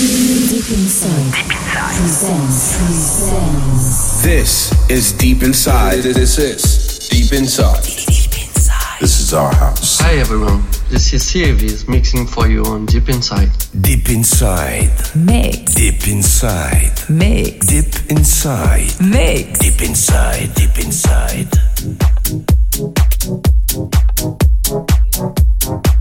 Deep Inside. Deep Inside. Presents. Presents. This is Deep Inside. This is Deep Inside. Deep Inside. This is our house. Hi everyone, this is Sirvis mixing for you on Deep Inside. Deep inside, Mix. deep inside, Mix. deep inside, Mix. deep inside, deep inside. Exclusive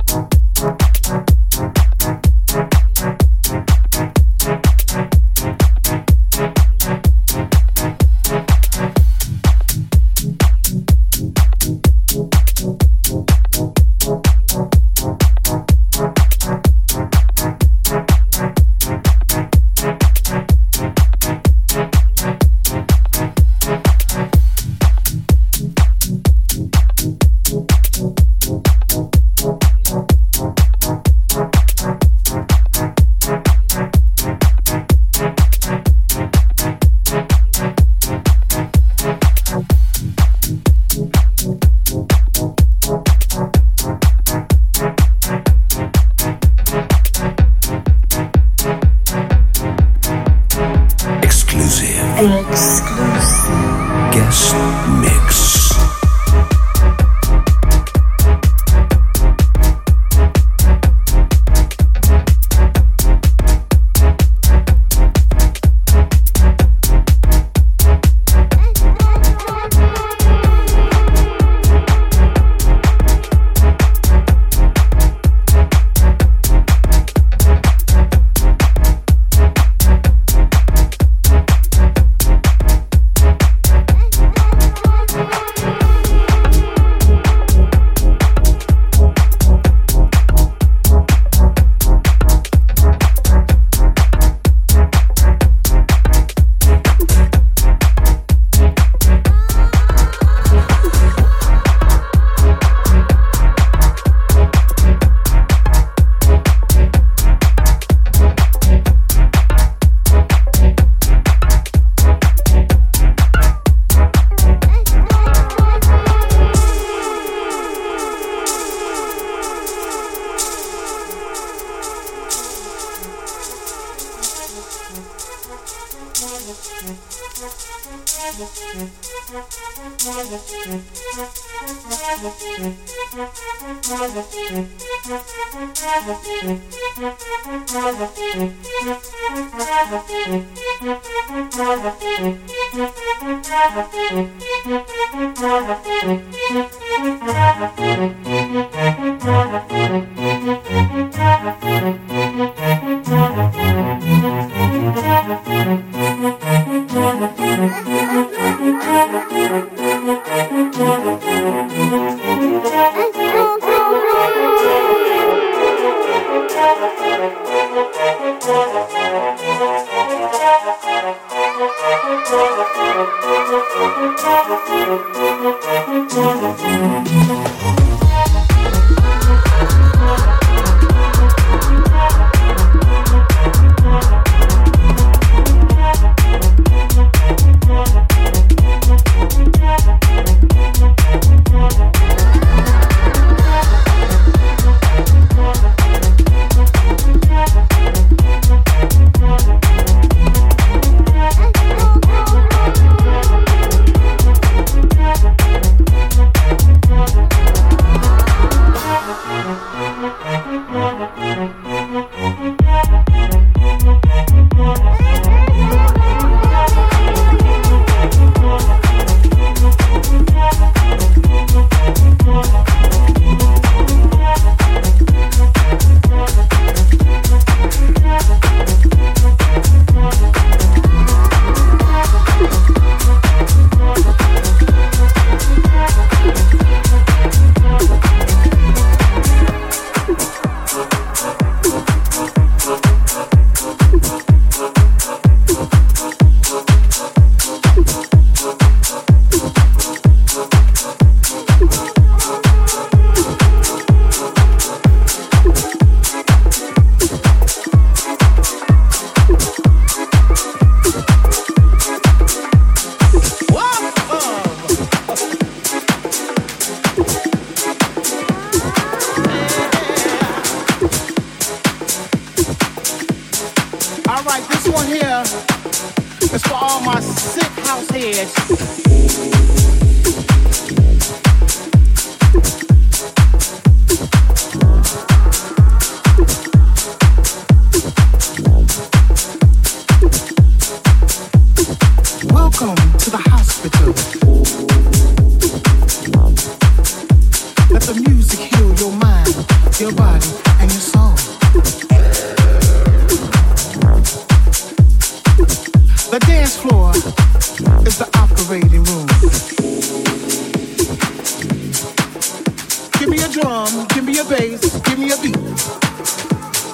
Give me a drum, give me a bass, give me a beat.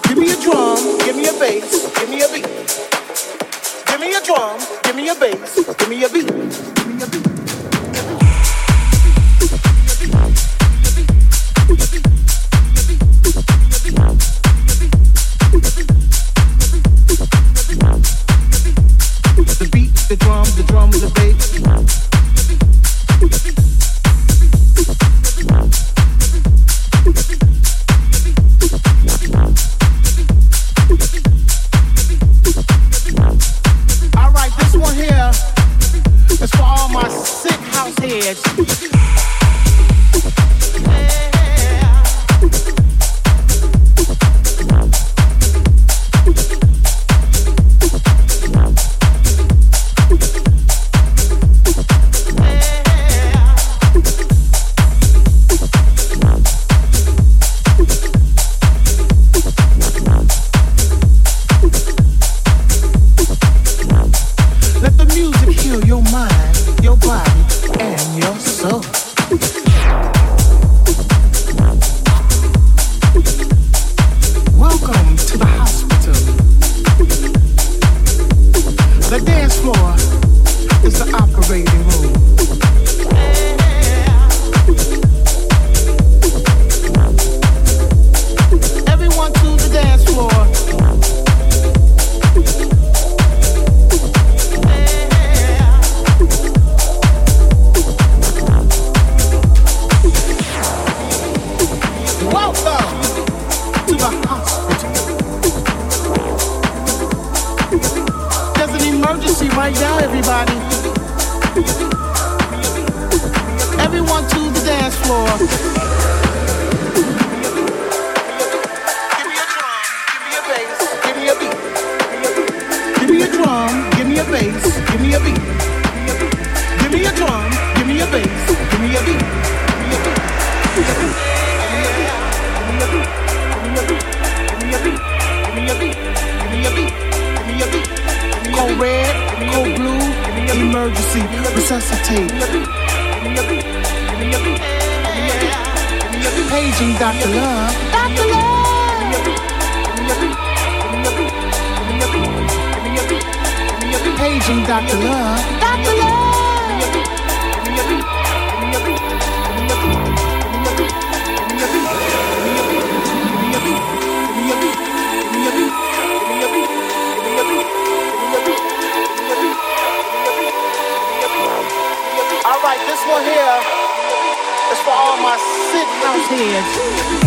Give me a drum, give me a bass, give me a beat. Give me a drum, give me a bass, give me a beat. Turn you see right now, everybody. Everyone to the dance floor. Give me a drum, give me a bass, give me a beat. Give me a drum, give me a bass, give me a beat. Give me a drum, give me a bass, give me a beat. Give me a beat, give me a beat, give me a beat, give me a beat, give me a beat, give me a beat. Code red, code blue, emergency, resuscitate. Paging Dr. Love. Dr. Love. Paging Dr. Love. Dr. Love. here is for all my sick out here.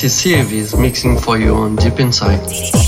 This is mixing for you on Deep Inside.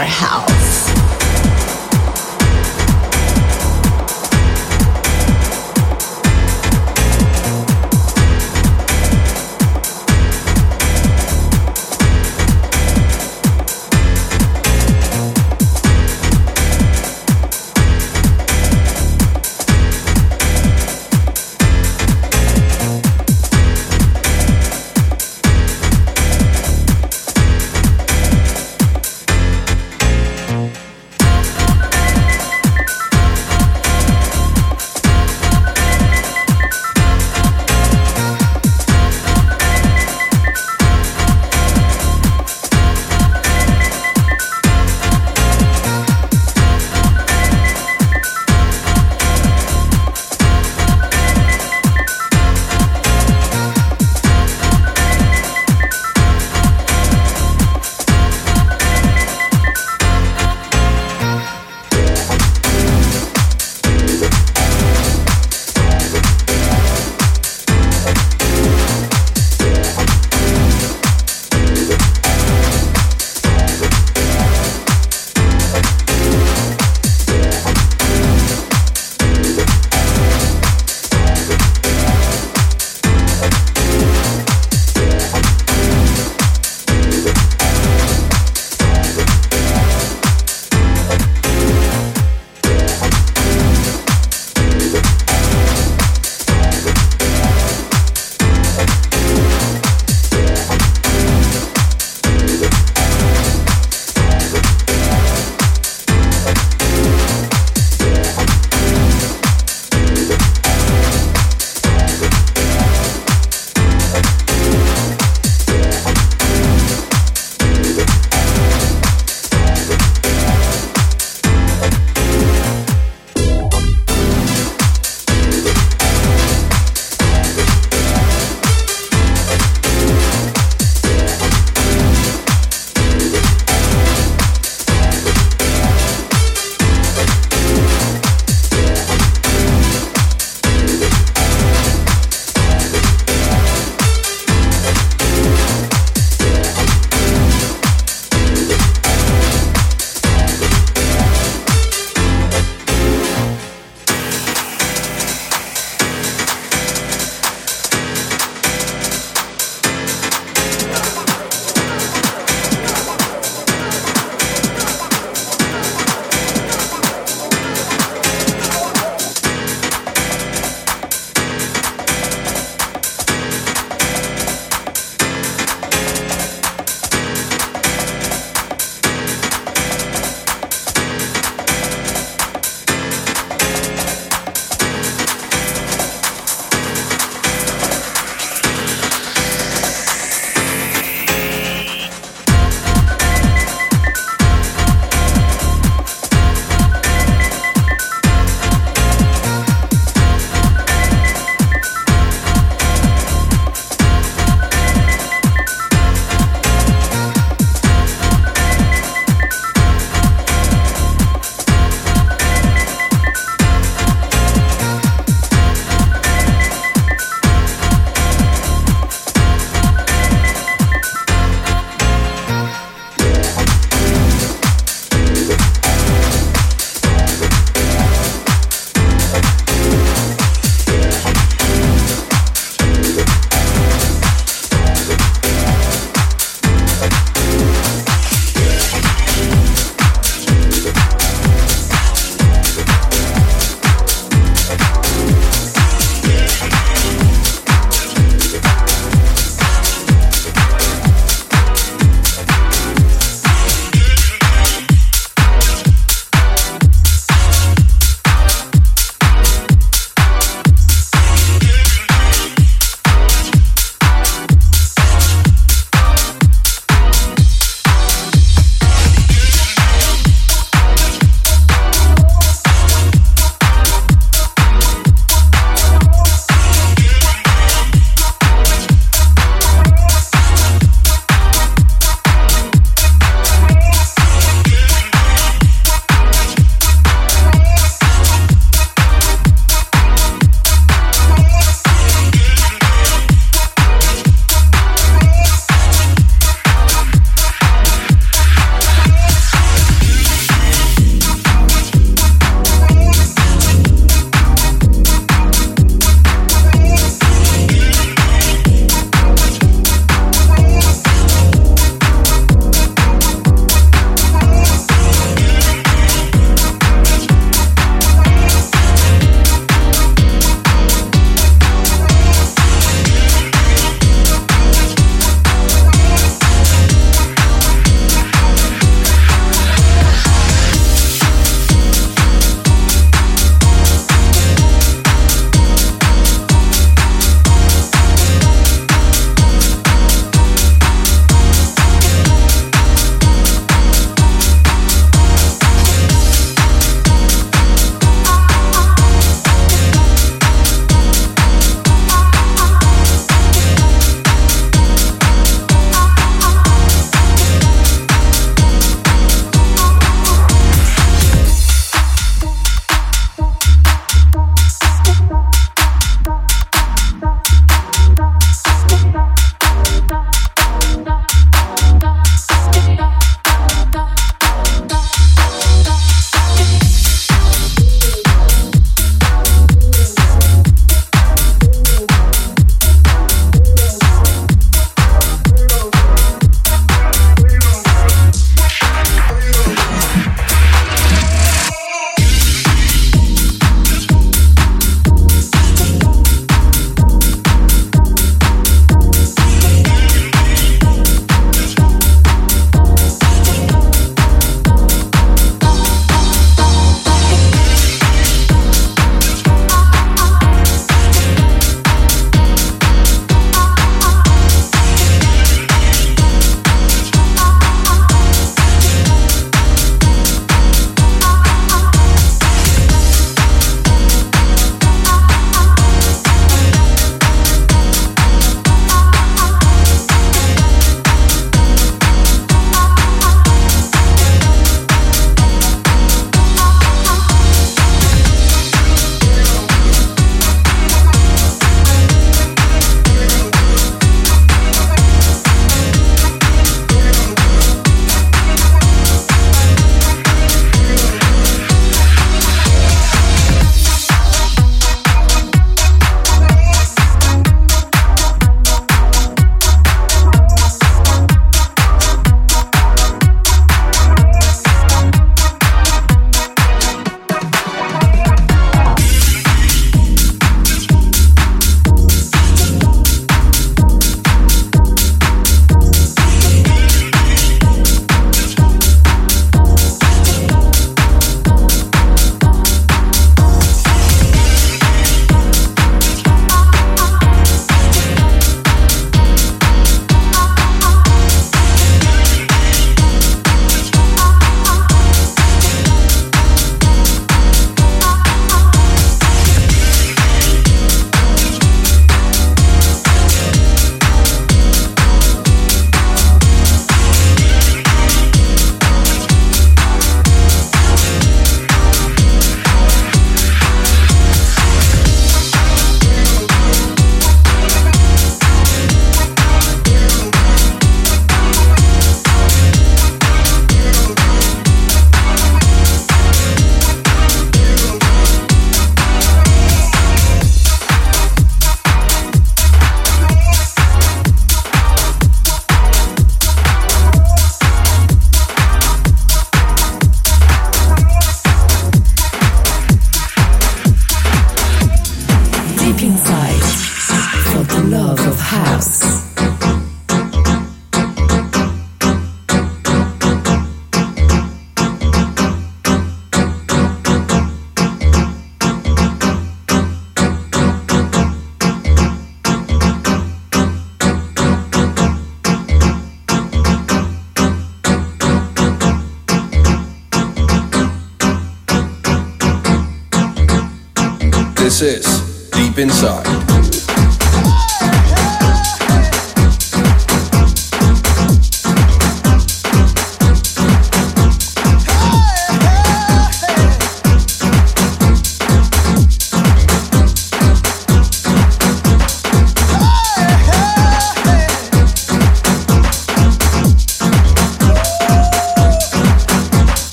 Is